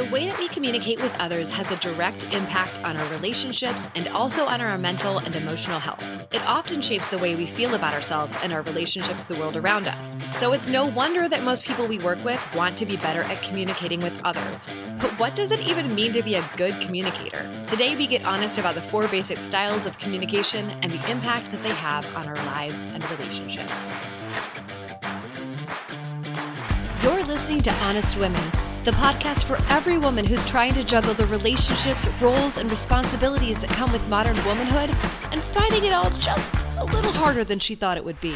The way that we communicate with others has a direct impact on our relationships and also on our mental and emotional health. It often shapes the way we feel about ourselves and our relationship to the world around us. So it's no wonder that most people we work with want to be better at communicating with others. But what does it even mean to be a good communicator? Today, we get honest about the four basic styles of communication and the impact that they have on our lives and relationships. You're listening to Honest Women the podcast for every woman who's trying to juggle the relationships, roles, and responsibilities that come with modern womanhood and finding it all just a little harder than she thought it would be.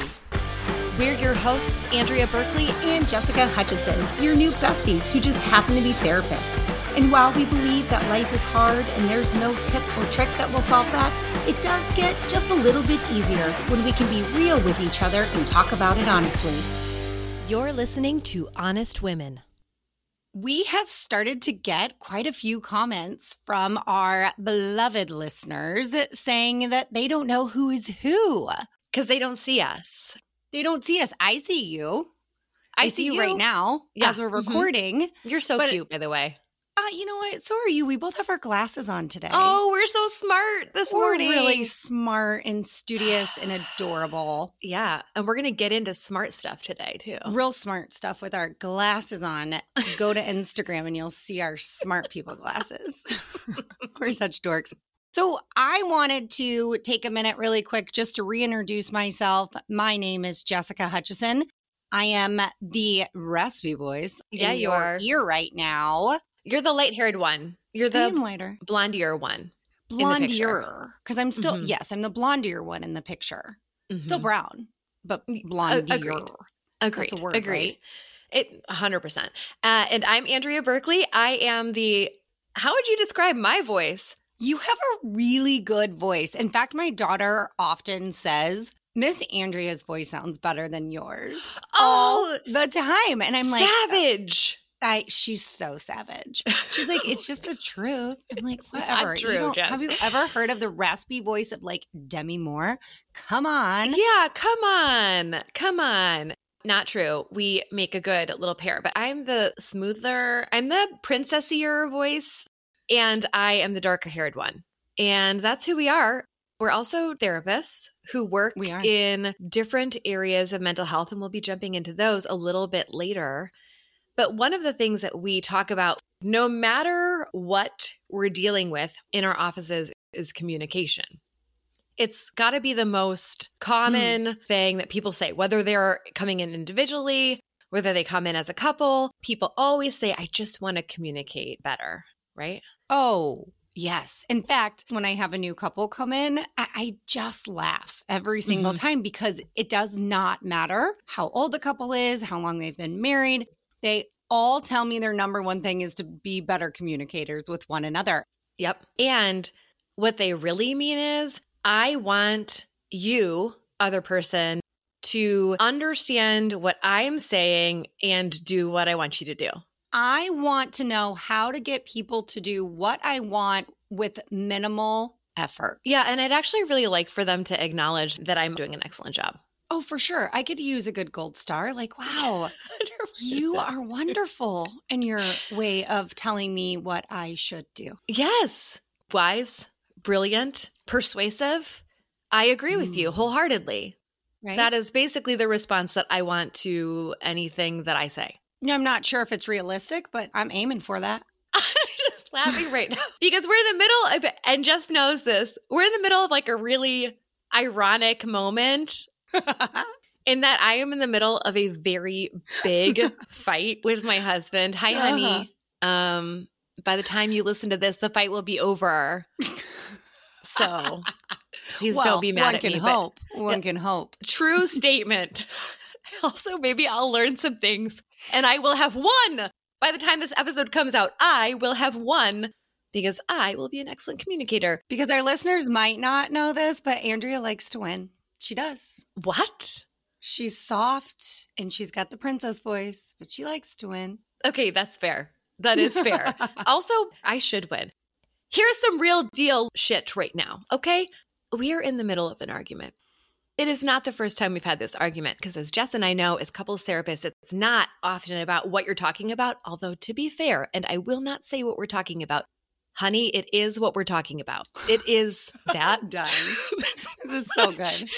We're your hosts, Andrea Berkeley and Jessica Hutchison, your new besties who just happen to be therapists. And while we believe that life is hard and there's no tip or trick that will solve that, it does get just a little bit easier when we can be real with each other and talk about it honestly. You're listening to Honest Women we have started to get quite a few comments from our beloved listeners saying that they don't know who is who because they don't see us. They don't see us. I see you. I, I see, see, you right now yeah. as we're mm-hmm. recording. Mm-hmm. You're so but, cute, by the way. Uh, you know what? So are you. We both have our glasses on today. Oh, we're so smart this we're morning. Really smart and studious and adorable. Yeah. And we're going to get into smart stuff today, too. Real smart stuff with our glasses on. Go to Instagram and you'll see our smart people glasses. we're such dorks. So, I wanted to take a minute really quick just to reintroduce myself. My name is Jessica Hutchison. I am the recipe voice. Yeah, you are. Ear right now. You're the light haired one. You're the lighter. blondier one. Blondier. Because I'm still, mm-hmm. yes, I'm the blondier one in the picture. Mm-hmm. Still brown, but blondier. Agreed. Agreed. That's a word, Agreed. Right? It 100%. Uh, and I'm Andrea Berkeley. I am the, how would you describe my voice? You have a really good voice. In fact, my daughter often says, Miss Andrea's voice sounds better than yours oh, all the time. And I'm like, savage. I, she's so savage. She's like, it's just the truth. I'm like, whatever. True, you have you ever heard of the raspy voice of like Demi Moore? Come on. Yeah, come on. Come on. Not true. We make a good little pair, but I'm the smoother, I'm the princessier voice, and I am the darker haired one. And that's who we are. We're also therapists who work in different areas of mental health, and we'll be jumping into those a little bit later. But one of the things that we talk about, no matter what we're dealing with in our offices, is communication. It's got to be the most common mm. thing that people say, whether they're coming in individually, whether they come in as a couple. People always say, I just want to communicate better, right? Oh, Yes. In fact, when I have a new couple come in, I, I just laugh every single mm-hmm. time because it does not matter how old the couple is, how long they've been married. They all tell me their number one thing is to be better communicators with one another. Yep. And what they really mean is, I want you, other person, to understand what I am saying and do what I want you to do. I want to know how to get people to do what I want with minimal effort. Yeah. And I'd actually really like for them to acknowledge that I'm doing an excellent job. Oh, for sure. I could use a good gold star. Like, wow, you are wonderful in your way of telling me what I should do. Yes. Wise, brilliant, persuasive. I agree with mm. you wholeheartedly. Right? That is basically the response that I want to anything that I say. No, I'm not sure if it's realistic, but I'm aiming for that. I'm just laughing right now because we're in the middle of, and just knows this, we're in the middle of like a really ironic moment in that I am in the middle of a very big fight with my husband. Hi, uh-huh. honey. Um, by the time you listen to this, the fight will be over. So please well, don't be mad at me. One can hope. one can hope. True statement. also, maybe I'll learn some things and I will have won. By the time this episode comes out, I will have won because I will be an excellent communicator. Because our listeners might not know this, but Andrea likes to win. She does. What? She's soft and she's got the princess voice, but she likes to win. Okay, that's fair. That is fair. also, I should win. Here's some real deal shit right now, okay? We are in the middle of an argument. It is not the first time we've had this argument because, as Jess and I know, as couples therapists, it's not often about what you're talking about. Although, to be fair, and I will not say what we're talking about, honey, it is what we're talking about. It is that. Done. this is so good.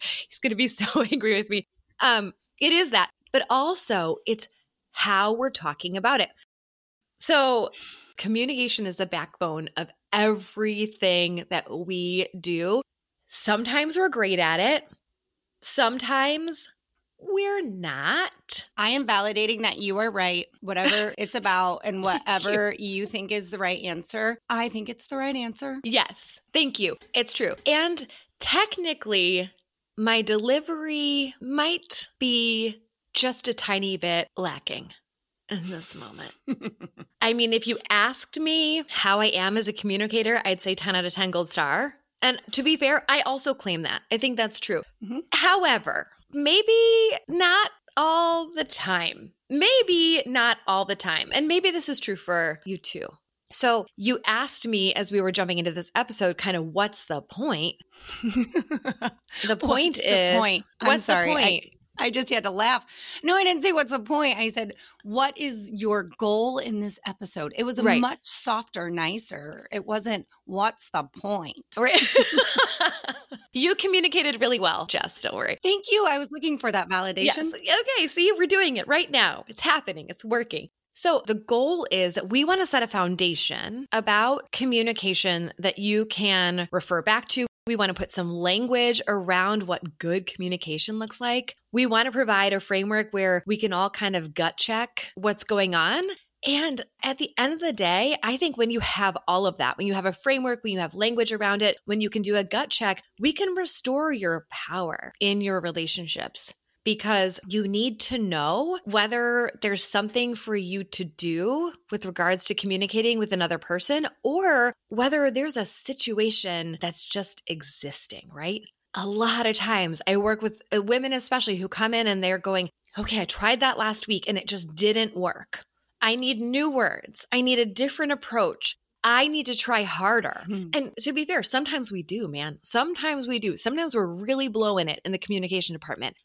He's going to be so angry with me. Um, it is that, but also it's how we're talking about it. So, communication is the backbone of everything that we do. Sometimes we're great at it, sometimes we're not. I am validating that you are right, whatever it's about, and whatever you. you think is the right answer. I think it's the right answer. Yes, thank you. It's true. And technically, my delivery might be just a tiny bit lacking in this moment. I mean, if you asked me how I am as a communicator, I'd say 10 out of 10 gold star. And to be fair, I also claim that. I think that's true. Mm-hmm. However, maybe not all the time. Maybe not all the time. And maybe this is true for you too. So, you asked me as we were jumping into this episode, kind of what's the point? the point what's is the point? what's sorry, the point? I, I just had to laugh. No, I didn't say what's the point. I said, what is your goal in this episode? It was a Right. much softer, nicer. It wasn't what's the point. Right. you communicated really well, Jess. Don't worry. Thank you. I was looking for that validation. Yes. Okay. See, we're doing it right now. It's happening. It's working. So, the goal is we want to set a foundation about communication that you can refer back to. We want to put some language around what good communication looks like. We want to provide a framework where we can all kind of gut check what's going on. And at the end of the day, I think when you have all of that, when you have a framework, when you have language around it, when you can do a gut check, we can restore your power in your relationships because you need to know whether there's something for you to do with regards to communicating with another person or whether there's a situation that's just existing, right? A lot of times I work with uh, women, especially who come in and they're going, okay, I tried that last week and it just didn't work. I need new words. I need a different approach. I need to try harder. Mhm. And to be fair, sometimes we do, man. Sometimes we do. Sometimes we're really blowing it in the communication department.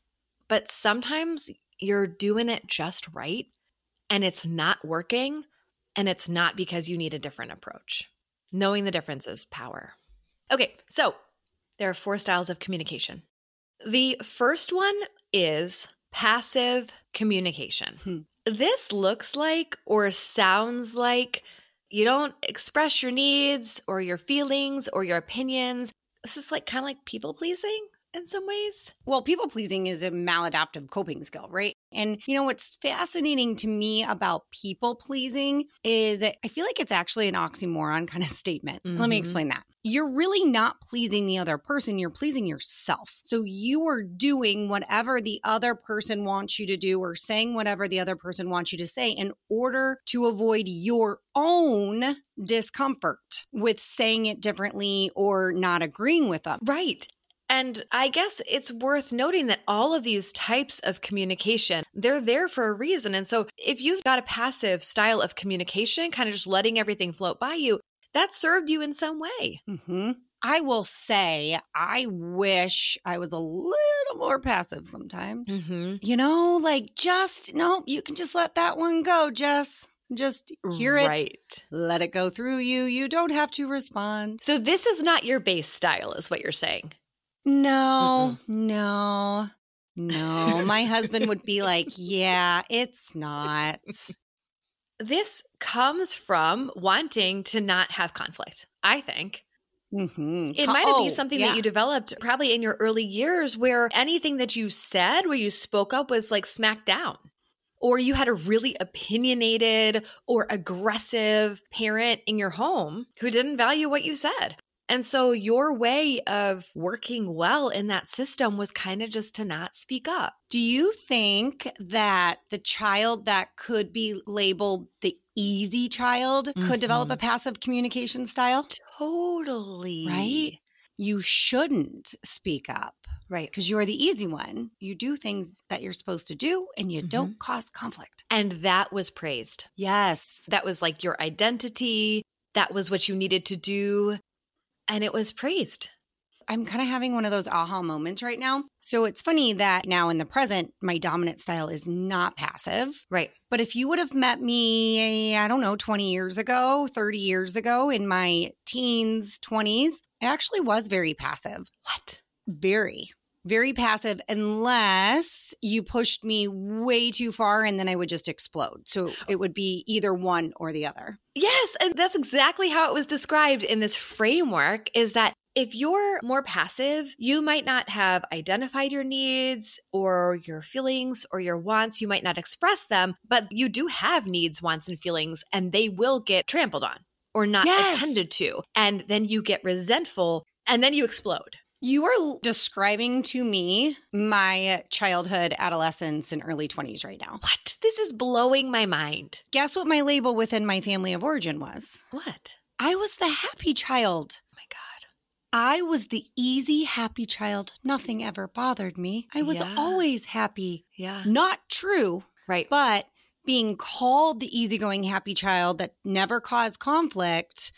But sometimes you're doing it just right and it's not working. And it's not because you need a different approach. Knowing the difference is power. Okay, so there are four styles of communication. The first one is passive communication. Hmm. This looks like or sounds like you don't express your needs or your feelings or your opinions. This is like kind of like people pleasing in some ways. Well, people pleasing is a maladaptive coping skill, right? And you know what's fascinating to me about people pleasing is that I feel like it's actually an oxymoron kind of statement. Let me Mhm. explain that. You're really not pleasing the other person, you're pleasing yourself. So you are doing whatever the other person wants you to do or saying whatever the other person wants you to say in order to avoid your own discomfort with saying it differently or not agreeing with them. Right. And I guess it's worth noting that all of these types of communication, they're there for a reason. And so if you've got a passive style of communication, kind of just letting everything float by you, that served you in some way. hmm I will say, I wish I was a little more passive sometimes. Mm-hmm. You know, like just, no, you can just let that one go, Jess. Just hear it, Right. let it go through you. You don't have to respond. So this is not your base style, is what you're saying. No, no, no. My husband would be like, yeah, it's not. This comes from wanting to not have conflict, I think. Mhm. It might have oh, been something yeah. that you developed probably in your early years where anything that you said, where you spoke up, was like smacked down. Or you had a really opinionated or aggressive parent in your home who didn't value what you said. And so your way of working well in that system was kind of just to not speak up. Do you think that the child that could be labeled the easy child could develop a passive communication style? Totally. Right? You shouldn't speak up Right. because you are the easy one. You do things that you're supposed to do and you Mm-hmm. don't cause conflict. And that was praised. Yes. That was like your identity. That was what you needed to do. And it was praised. I'm kind of having one of those aha moments right now. So it's funny that now in the present, my dominant style is not passive. Right. But if you would have met me, I don't know, 20 years ago, 30 years ago, in my teens, 20s, I actually was very passive. What? Very, very passive, unless you pushed me way too far and then I would just explode. So it would be either one or the other. Yes, and that's exactly how it was described in this framework is that if you're more passive, you might not have identified your needs or your feelings or your wants. You might not express them, but you do have needs, wants, and feelings, and they will get trampled on or not Yes. attended to. And then you get resentful and then you explode. You are describing to me my childhood, adolescence, and early 20s right now. What? This is blowing my mind. Guess what my label within my family of origin was? What? I was the happy child. Oh my God. I was the easy, happy child. Nothing ever bothered me. I was Yeah. always happy. Yeah. Not true, Right. but being called the easygoing, happy child that never caused conflict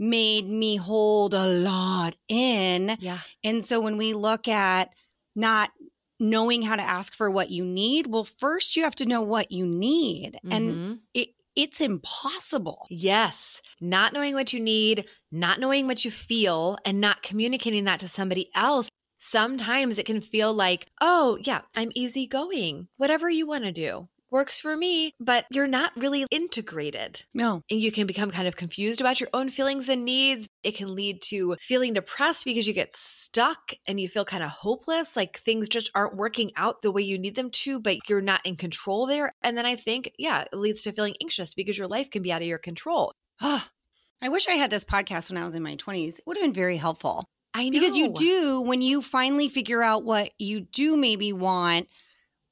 made me hold a lot in. Yeah. And so when we look at not knowing how to ask for what you need, well, first you have to know what you need. And Mhm. it, it's impossible. Yes. Not knowing what you need, not knowing what you feel, and not communicating that to somebody else. Sometimes it can feel like, oh, yeah, I'm easygoing. Whatever you want to do works for me, but you're not really integrated. No. And you can become kind of confused about your own feelings and needs. It can lead to feeling depressed because you get stuck and you feel kind of hopeless, like things just aren't working out the way you need them to, but you're not in control there. And then I think, yeah, it leads to feeling anxious because your life can be out of your control. Ah, I wish I had this podcast when I was in my 20s. It would have been very helpful. I know. Because you do, when you finally figure out what you do maybe want,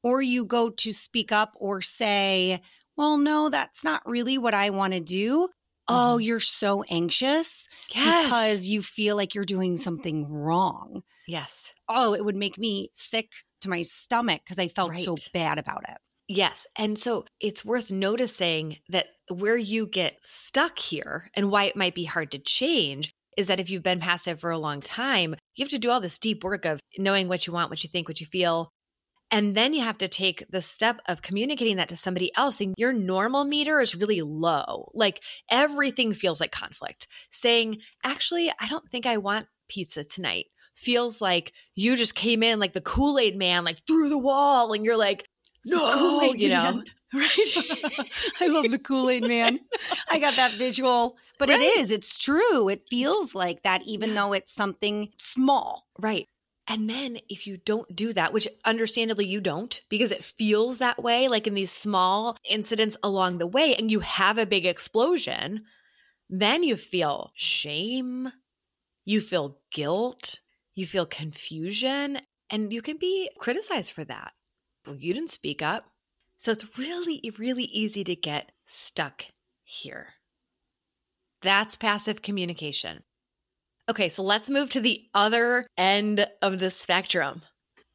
or you go to speak up or say, well, no, that's not really what I want to do. Oh, Mhm. you're so anxious yes. because you feel like you're doing something wrong. yes. Oh, it would make me sick to my stomach because I felt so bad about it. Yes. And so it's worth noticing that where you get stuck here and why it might be hard to change is that if you've been passive for a long time, you have to do all this deep work of knowing what you want, what you think, what you feel. And then you have to take the step of communicating that to somebody else. And your normal meter is really low. Like everything feels like conflict. Saying, actually, I don't think I want pizza tonight feels like you just came in like the Kool Aid man, like through the wall. And you're like, no, Kool-Aid you know, man. right? I love the Kool Aid man. I got that visual, but Right. it is, it's true. It feels like that, even Yeah. though it's something small. right. And then if you don't do that, which understandably you don't, because it feels that way, like in these small incidents along the way, and you have a big explosion, then you feel shame, you feel guilt, you feel confusion, and you can be criticized for that. Well, you didn't speak up. So it's really, really easy to get stuck here. That's passive communication. Okay, so let's move to the other end of the spectrum.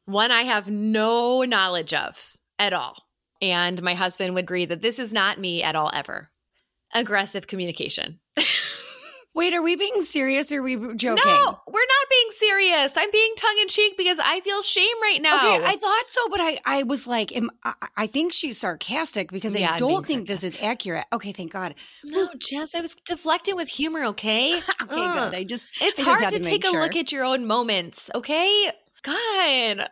One I have no knowledge of at all. And my husband would agree that this is not me at all ever. Aggressive communication. Wait, are we being serious or are we joking? No, we're not being serious. I'm being tongue in cheek because I feel shame right now. Okay, I thought so, but I, I was like, am, I, I think she's sarcastic because Yeah, I don't think this is accurate. Okay, thank God. no, Jess, I was deflecting with humor, okay? Okay, good. I just It's I just hard to, to take make a look at your own moments, okay? God.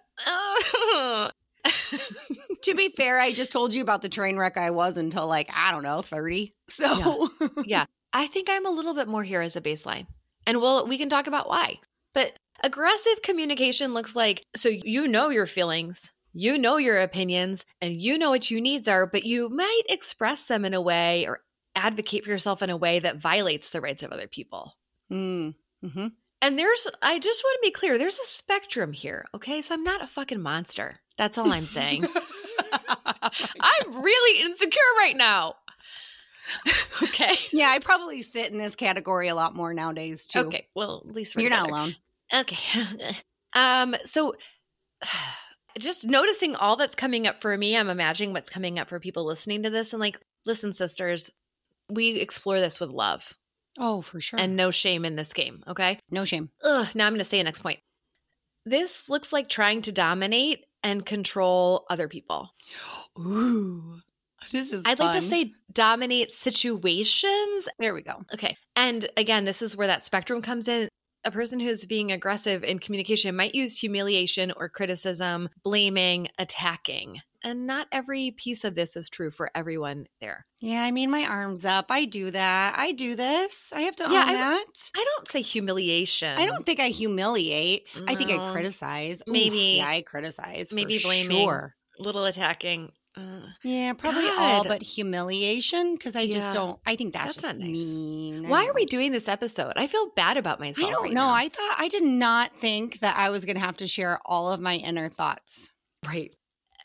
To be oh. fair, I just told you about the train wreck I was until like I don't know thirty. So yeah. I think I'm a little bit more here as a baseline. And we'll we can talk about why. But aggressive communication looks like so you know your feelings, you know your opinions, and you know what your needs are, but you might express them in a way or advocate for yourself in a way that violates the rights of other people. Mm, mhm. And there's I just want to be clear, there's a spectrum here, okay? So I'm not a fucking monster. That's all I'm saying. I'm really insecure right now. okay. yeah, I probably sit in this category a lot more nowadays too. Okay. Well, at least you're not alone. Okay. um, so just noticing all that's coming up for me, I'm imagining what's coming up for people listening to this and like, listen, sisters, we explore this with love. Oh, for sure. and no shame in this game. Okay. no shame. Ugh, now I'm going to say a next point. This looks like trying to dominate and control other people. Ooh, this is. I'd like to say dominate situations. There we go. Okay. And again, this is where that spectrum comes in. A person who's being aggressive in communication might use humiliation or criticism, blaming, attacking. And not every piece of this is true for everyone there. Yeah, I mean, my arms up. I do that. I do this. I have to Yeah, own I- that. I don't say humiliation. I don't think I humiliate. I think I No. criticize. Oof, Maybe- yeah, I criticize. for maybe blaming. Sure. Little attacking. Uh, Yeah, probably all but humiliation because I Yeah. just don't. I think that's, That's just not nice. mean. Why are we doing this episode? I feel bad about myself. I don't right know. now. I thought I did not think that I was going to have to share all of my inner thoughts. Right.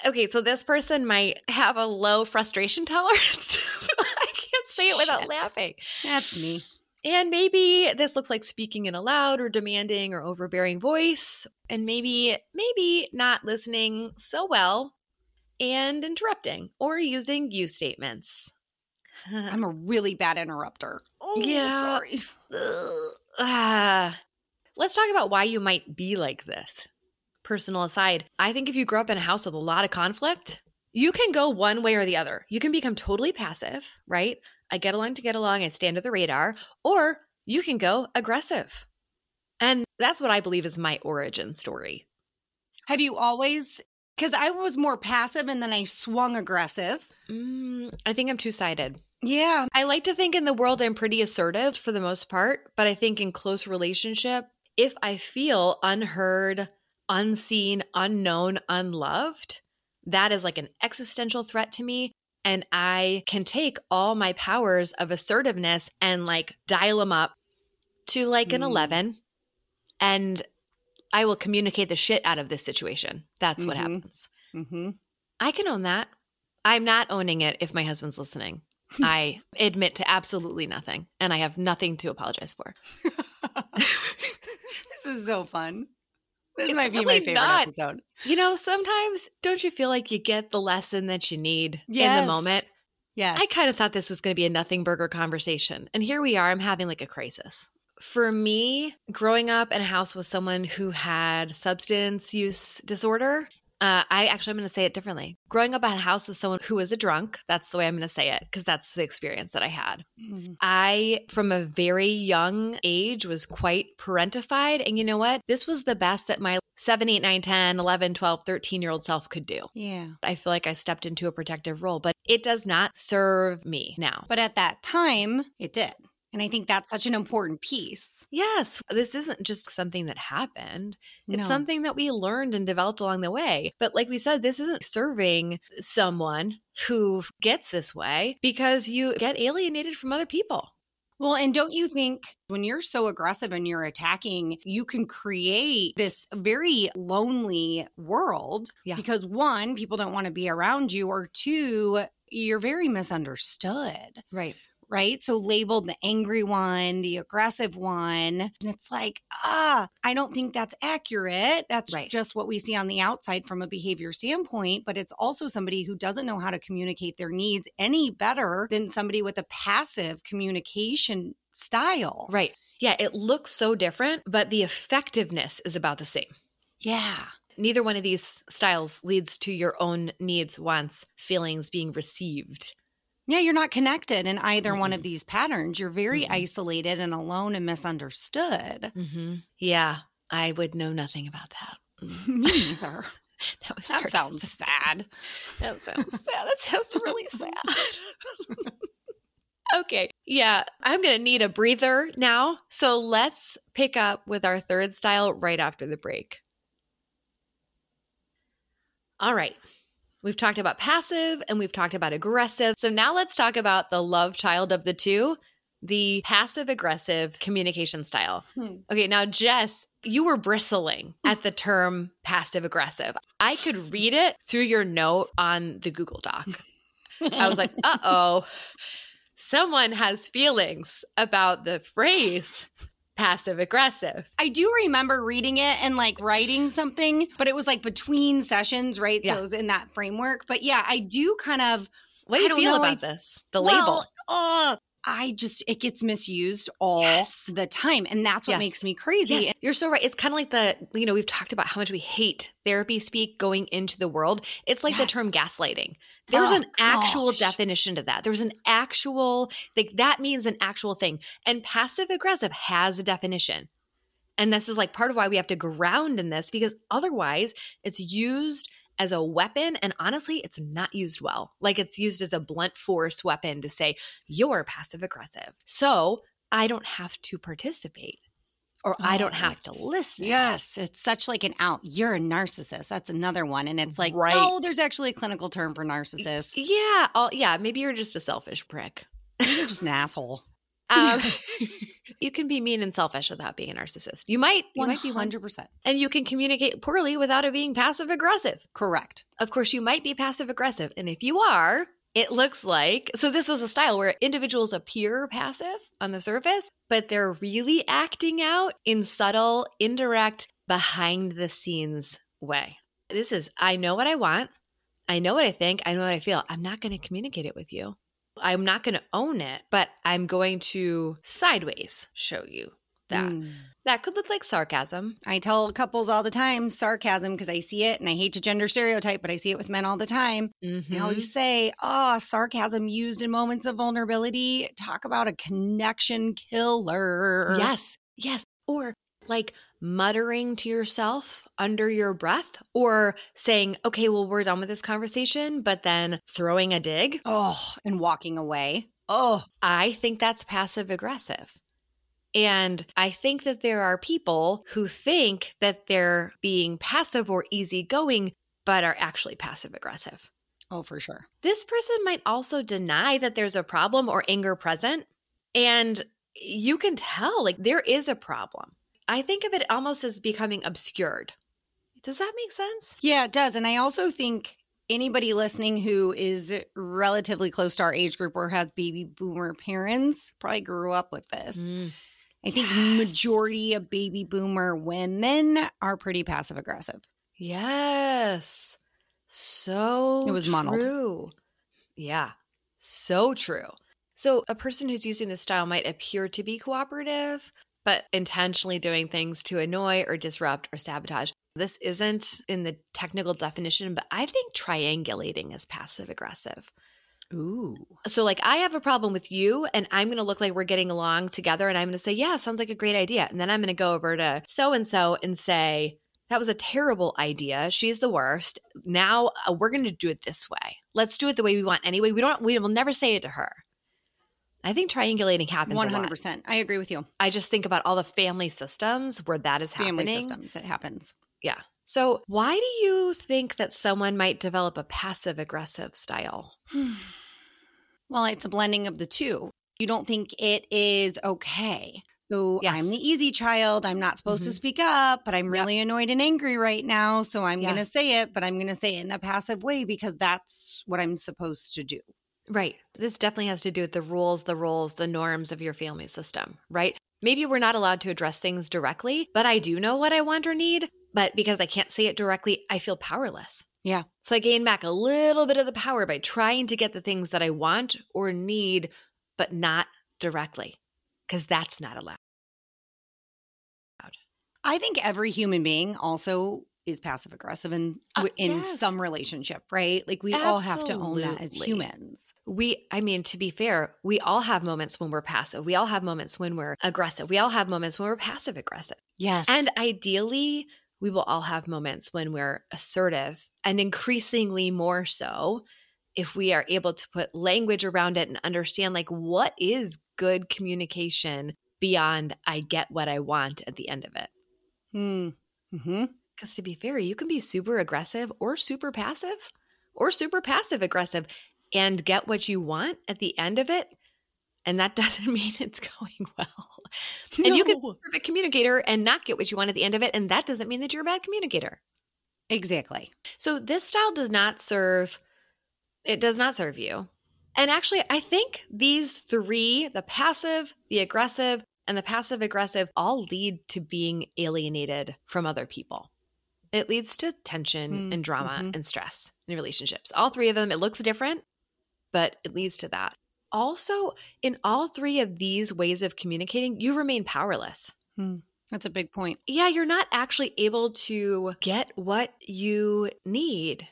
Okay, so this person might have a low frustration tolerance. I can't say it without Shit. laughing. That's me. And maybe this looks like speaking in a loud or demanding or overbearing voice, and maybe maybe not listening so well and interrupting or using you statements. I'm a really bad interrupter. Oh, Yeah. Ah. Let's talk about why you might be like this. Personal aside, I think if you grow up in a house with a lot of conflict, you can go one way or the other. You can become totally passive, right? I get along to get along, I stand at the radar, or you can go aggressive. And that's what I believe is my origin story. Have you always? Because I was more passive and then I swung aggressive. Mm, I think I'm two sided. Yeah. I like to think in the world I'm pretty assertive for the most part, but I think in close relationship, if I feel unheard, unseen, unknown, unloved, that is like an existential threat to me. And I can take all my powers of assertiveness and like dial them up to like an Mm. 11 and I will communicate the shit out of this situation. That's what Mhm. happens. Mm-hmm. I can own that. I'm not owning it if my husband's listening. I admit to absolutely nothing and I have nothing to apologize for. this is so fun. This It's might be my favorite not. episode. You know, sometimes don't you feel like you get the lesson that you need in the moment? Yes. I kind of thought this was going to be a nothing burger conversation. And here we are. I'm having like a crisis. For me, growing up in a house with someone who had substance use disorder, uh, I actually, I'm going to say it differently. Growing up in a house with someone who was a drunk, that's the way I'm going to say it because that's the experience that I had. Mhm. I, from a very young age, was quite parentified. And you know what? This was the best that my 7, 8, 9, 10, 11, 12, 13 year old self could do. Yeah. I feel like I stepped into a protective role, but it does not serve me now. But at that time, it did. And I think that's such an important piece. Yes, this isn't just something that happened. It's No. something that we learned and developed along the way. But like we said, this isn't serving someone who gets this way because you get alienated from other people. Well, and don't you think when you're so aggressive and you're attacking, you can create this very lonely world? Yeah. Because one, people don't want to be around you, or two, you're very misunderstood, Right. Right? So labeled the angry one, the aggressive one. And it's like, ah, I don't think that's accurate. That's Right. just what we see on the outside from a behavior standpoint. But it's also somebody who doesn't know how to communicate their needs any better than somebody with a passive communication style. Right. Yeah, it looks so different, but the effectiveness is about the same. Yeah. Neither one of these styles leads to your own needs, wants, feelings being received. Yeah, you're not connected in either one of these patterns. You're very Mm-mm. isolated and alone and misunderstood. hmm Yeah, I would know nothing about that. Me neither. That was That sounds sad. That sounds sad. That sounds really sad. okay. Yeah. I'm going to need a breather now. So let's pick up with our third style right after the break. All right. We've talked about passive and we've talked about aggressive. So now let's talk about the love child of the two, the passive aggressive communication style. Hmm. Okay, now Jess, you were bristling at the term passive aggressive. I could read it through your note on the Google Doc. I was like, uh oh, someone has feelings about the phrase passive aggressive. I do remember reading it and like writing something, but it was like between sessions, right? So Yeah. it was in that framework. But yeah, I do kind of What do you feel know, about I- this? The well, label. Uh, I just, it gets misused all Yes. the time. And that's what Yes. makes me crazy. Yes, you're so right. It's kind of like the, you know, we've talked about how much we hate therapy speak going into the world. It's like the term gaslighting. There's Oh, an actual gosh. definition to that. There's an actual, like, that means an actual thing. And passive aggressive has a definition. And this is like part of why we have to ground in this because otherwise it's used as a weapon. And honestly, it's not used well. Like it's used as a blunt force weapon to say, you're passive aggressive. So I don't have to participate or I don't Oh, have to listen. Yes, it's such like an out. You're a narcissist. That's another one. And it's like, Right. oh, there's actually a clinical term for narcissist. Yeah. Oh, yeah. Maybe you're just a selfish prick. You're just an asshole. Um, you can be mean and selfish without being a narcissist. You might, you One might be hundred percent And you can communicate poorly without it being passive aggressive. correct. Of course, you might be passive aggressive. And if you are, it looks like so this is a style where individuals appear passive on the surface, but they're really acting out in subtle, indirect, behind the scenes way. This is I know what I want. I know what I think. I know what I feel. I'm not going to communicate it with you. I'm not going to own it, but I'm going to sideways show you that. Mm. That could look like sarcasm. I tell couples all the time sarcasm because I see it and I hate to gender stereotype, but I see it with men all the time. I Mhm. always say, oh, sarcasm used in moments of vulnerability. Talk about a connection killer. Yes, yes. Or like muttering to yourself under your breath, or saying, okay, well, we're done with this conversation, but then throwing a dig. Oh, and walking away. Oh, I think that's passive aggressive. And I think that there are people who think that they're being passive or easygoing, but are actually passive aggressive. oh, for sure. This person might also deny that there's a problem or anger present. And you can tell, like, there is a problem. I think of it almost as becoming obscured. Does that make sense? Yeah, it does. And I also think anybody listening who is relatively close to our age group or has baby boomer parents probably grew up with this. Mm. I think Yes. majority of baby boomer women are pretty passive aggressive. Yes. So It was true. Yeah. So true. So a person who's using this style might appear to be cooperative, but intentionally doing things to annoy or disrupt or sabotage. This isn't in the technical definition, but I think triangulating is passive aggressive. Ooh. So, like, I have a problem with you, and I'm going to look like we're getting along together, and I'm going to say, Yeah, sounds like a great idea. And then I'm going to go over to so and so and say, That was a terrible idea. She's the worst. Now uh, we're going to do it this way. Let's do it the way we want anyway. We don't, we will never say it to her. I think triangulating happens. One hundred percent. I agree with you. I just think about all the family systems where that is Family happening. Family systems. It happens. Yeah. So, why do you think that someone might develop a passive aggressive style? well, it's a blending of the two. You don't think it is okay. So Yes. I'm the easy child. I'm not supposed to Mhm. speak up, but I'm really annoyed and angry right now. So I'm Yeah. going to say it, but I'm going to say it in a passive way because that's what I'm supposed to do. Right. This definitely has to do with the rules, the roles, the norms of your family system, right? Maybe we're not allowed to address things directly, but I do know what I want or need. But because I can't say it directly, I feel powerless. Yeah. So I gain back a little bit of the power by trying to get the things that I want or need, but not directly, because that's not allowed. I think every human being also is passive aggressive in Uh, in yes. some relationship, right? Like we all have to own that as humans. We, I mean, to be fair, we all have moments when we're passive. We all have moments when we're aggressive. We all have moments when we're passive aggressive. Yes. And ideally, we will all have moments when we're assertive and increasingly more so if we are able to put language around it and understand like what is good communication beyond I get what I want at the end of it. Hmm. mm. hmm Because to be fair, you can be super aggressive or super passive or super passive aggressive and get what you want at the end of it. And that doesn't mean it's going well. And you can be a perfect communicator and not get what you want at the end of it. And that doesn't mean that you're a bad communicator. exactly. So this style does not serve, it does not serve you. And actually, I think these three the passive, the aggressive, and the passive aggressive all lead to being alienated from other people. It leads to tension Mm, and drama mhm. and stress in relationships. All three of them, it looks different, but it leads to that. also, in all three of these ways of communicating, you remain powerless. Hmm. That's a big point. Yeah, you're not actually able to get what you need.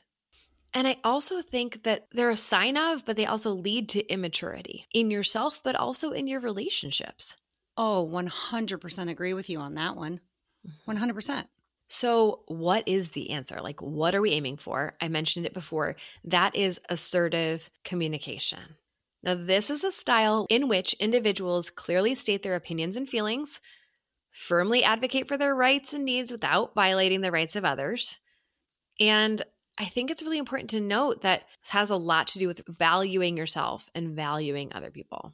And I also think that they're a sign of, but they also lead to immaturity in yourself, but also in your relationships. Oh, 100% agree with you on that one. 100%. So, what is the answer? Like, what are we aiming for? I mentioned it before. That is assertive communication. Now, this is a style in which individuals clearly state their opinions and feelings, firmly advocate for their rights and needs without violating the rights of others. And I think it's really important to note that this has a lot to do with valuing yourself and valuing other people.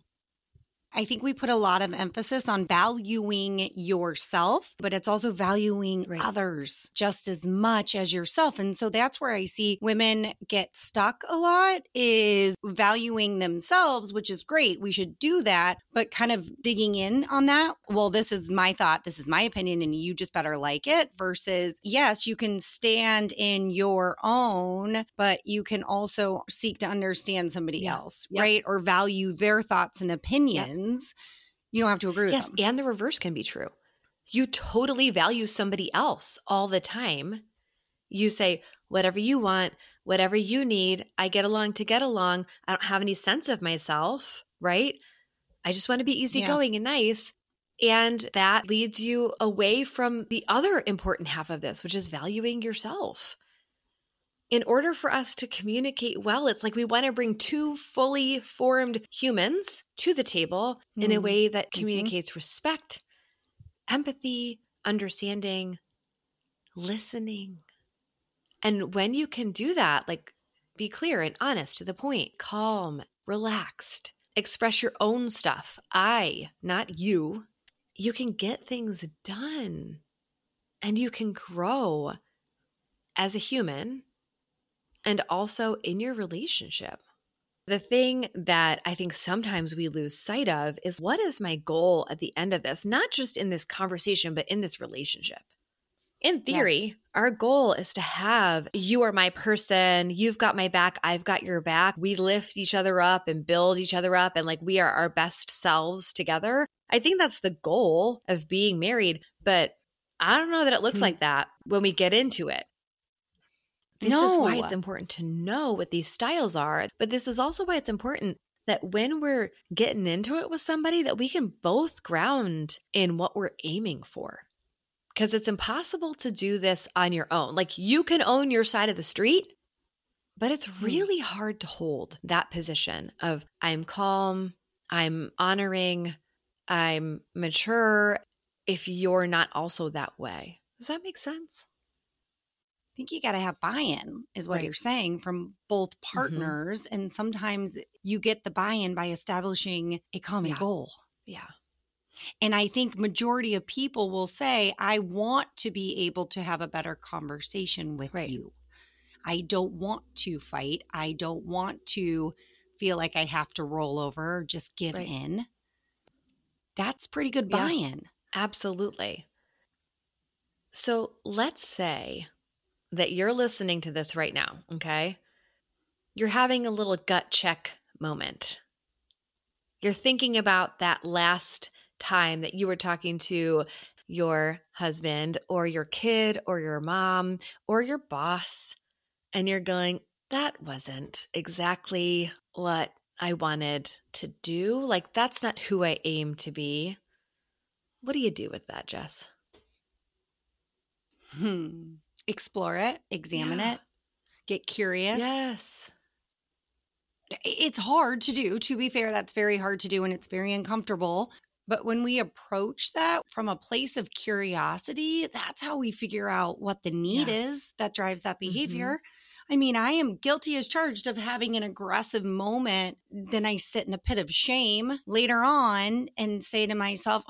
I think we put a lot of emphasis on valuing yourself, but it's also valuing right. others just as much as yourself. And so that's where I see women get stuck a lot is valuing themselves, which is great. We should do that, but kind of digging in on that. Well, this is my thought, this is my opinion, and you just better like it versus, yes, you can stand in your own, but you can also seek to understand somebody yeah. else, yep. right? Or value their thoughts and opinions. Yep you don't have to agree with yes, them. and the reverse can be true. You totally value somebody else all the time. You say, whatever you want, whatever you need, I get along to get along. I don't have any sense of myself, right? I just want to be easygoing yeah. and nice. And that leads you away from the other important half of this, which is valuing yourself in order for us to communicate well, it's like we want to bring two fully formed humans to the table mm. in a mm-hmm. way that mm-hmm. communicates mm-hmm. respect, empathy, understanding, listening. And when you can do that, like be clear and honest to the point, calm, relaxed, express your own stuff. I, not you. You can get things done and you can grow as a human and also in your relationship. The thing that I think sometimes we lose sight of is what is my goal at the end of this, not just in this conversation, but in this relationship. In theory, yes. our goal is to have you are my person, you've got my back, I've got your back. We lift each other up and build each other up, and like we are our best selves together. I think that's the goal of being married, but I don't know that it looks mm-hmm. like that when we get into it. This no. is why it's important to know what these styles are. But this is also why it's important that when we're getting into it with somebody that we can both ground in what we're aiming for. Cuz it's impossible to do this on your own. Like you can own your side of the street, but it's hmm. really hard to hold that position of I'm calm, I'm honoring, I'm mature if you're not also that way. Does that make sense? Think you got to have buy in, is what right. you're saying, from both mm-hmm. partners. Mm-hmm. And sometimes you get the buy in by establishing a common yeah. goal. Yeah. And I think majority of people will say, I want to be able to have a better conversation with right. you. I don't want to fight. I don't want to feel like I have to roll over or just give right. in. That's pretty good buy in. Yeah, absolutely. So let's say that you're listening to this right now, okay? You're having a little gut check moment. You're thinking about that last time that you were talking to your husband or your kid or your mom or your boss, and you're going, that wasn't exactly what I wanted to do. Like, that's not who I aim to be. What do you do with that, Jess? Hmm explore it, examine yeah. it, get curious. Yes. It's hard to do. To be fair, that's very hard to do and it's very uncomfortable. But when we approach that from a place of curiosity, that's how we figure out what the need yeah. is that drives that mm-hmm. behavior. Mm-hmm. I mean, I am guilty as charged of having an aggressive moment. Then I sit in a pit of shame later on and say to myself,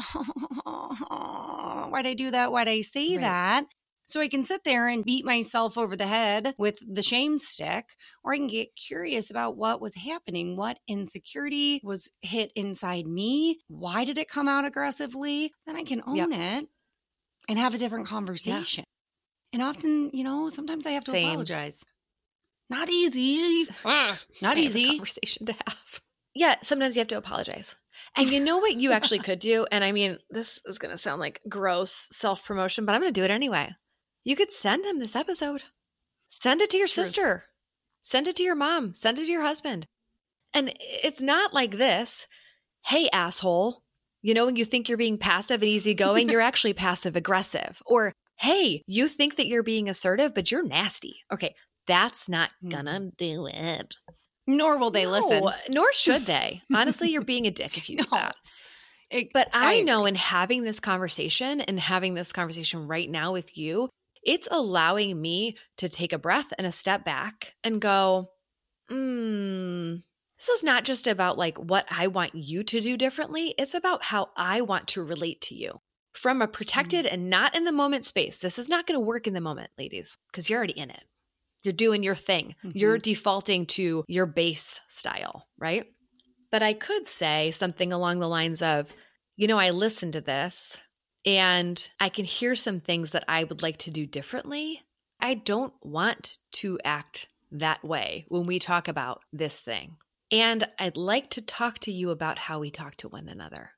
oh, why'd I do that? Why'd I say right. that? So I can sit there and beat myself over the head with the shame stick, or I can get curious about what was happening. What insecurity was hit inside me? Why did it come out aggressively? Then I can own yep. it and have a different conversation. Yeah. And often, you know, sometimes I have to Same. apologize. Not easy. Ah. Not easy. conversation to have. Yeah, sometimes you have to apologize. And you know what you actually could do? And I mean, this is going to sound like gross self promotion, but I'm going to do it anyway. You could send them this episode. Send it to your Truth. sister. Send it to your mom. Send it to your husband. And it's not like this hey, asshole. You know, when you think you're being passive and easygoing, you're actually passive aggressive. Or hey, you think that you're being assertive, but you're nasty. Okay, that's not hmm. gonna do it. Nor will they listen. No, Nor should they. Honestly, you're being a dick if you do No. that. It- But I, I know in having this conversation and having this conversation right now with you, it's allowing me to take a breath and a step back and go, hmm, this is not just about like what I want you to do differently. It's about how I want to relate to you from a protected and not in the moment space. This is not going to work in the moment, ladies, because you're already in it. You're doing your thing. You're defaulting to your base style, right? But I could say something along the lines of, you know, I listened to this and I can hear some things that I would like to do differently. I don't want to act that way when we talk about this thing. And I'd like to talk to you about how we talk to one another.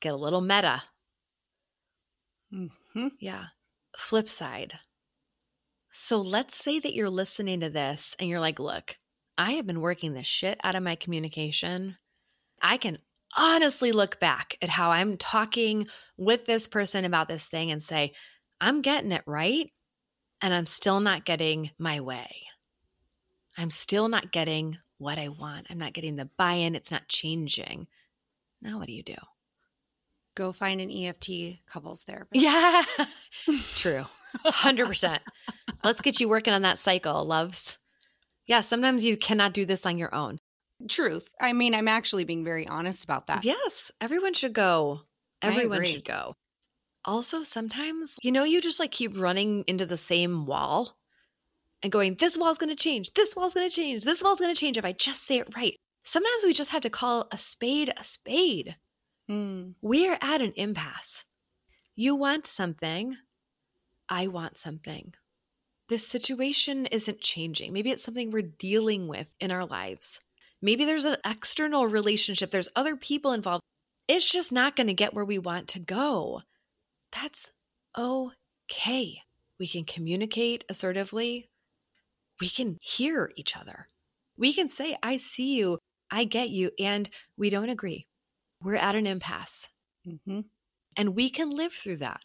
Get a little meta. Mhm. Yeah. Flip side. So let's say that you're listening to this and you're like, look, I have been working the shit out of my communication. I can honestly look back at how I'm talking with this person about this thing and say, I'm getting it right. And I'm still not getting my way. I'm still not getting what I want. I'm not getting the buy in. It's not changing. Now, what do you do? Go find an EFT couples therapist. Yeah. True. 100%. Let's get you working on that cycle, loves. Yeah, sometimes you cannot do this on your own. Truth. I mean, I'm actually being very honest about that. Yes, everyone should go. Everyone should go. Also, sometimes, you know, you just like keep running into the same wall and going, this wall's going to change. This wall's going to change. This wall's going to change if I just say it right. Sometimes we just have to call a spade a spade. Mm. We're at an impasse. You want something. I want something. This situation isn't changing. Maybe it's something we're dealing with in our lives. Maybe there's an external relationship, there's other people involved. It's just not going to get where we want to go. That's okay. We can communicate assertively. We can hear each other. We can say, I see you, I get you, and we don't agree. We're at an impasse. hmm And we can live through that.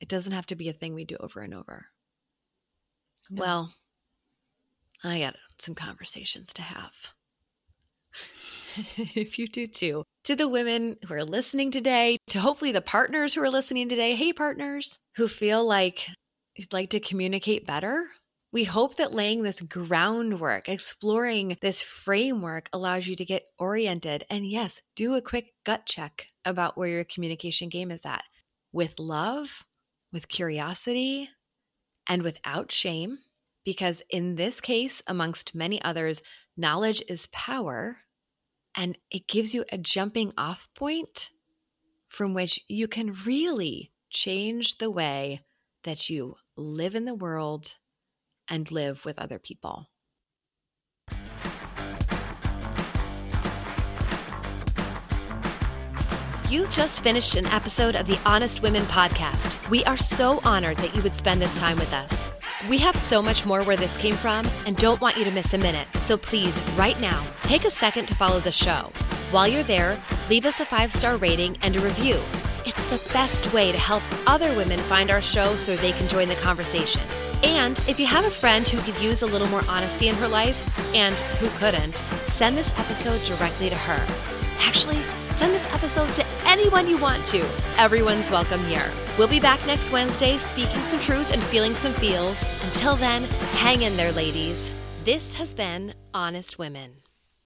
It doesn't have to be a thing we do over and over. No. Well, I got some conversations to have. if you do too. To the women who are listening today, to hopefully the partners who are listening today, hey, partners who feel like you'd like to communicate better. We hope that laying this groundwork, exploring this framework allows you to get oriented and, yes, do a quick gut check about where your communication game is at with love, with curiosity, and without shame. Because in this case, amongst many others, knowledge is power and it gives you a jumping off point from which you can really change the way that you live in the world and live with other people. You've just finished an episode of the Honest Women podcast. We are so honored that you would spend this time with us. We have so much more where this came from and don't want you to miss a minute. So please, right now, take a second to follow the show. While you're there, leave us a five star rating and a review. It's the best way to help other women find our show so they can join the conversation. And if you have a friend who could use a little more honesty in her life, and who couldn't, send this episode directly to her. Actually, send this episode to anyone you want to. Everyone's welcome here. We'll be back next Wednesday speaking some truth and feeling some feels. Until then, hang in there, ladies. This has been Honest Women.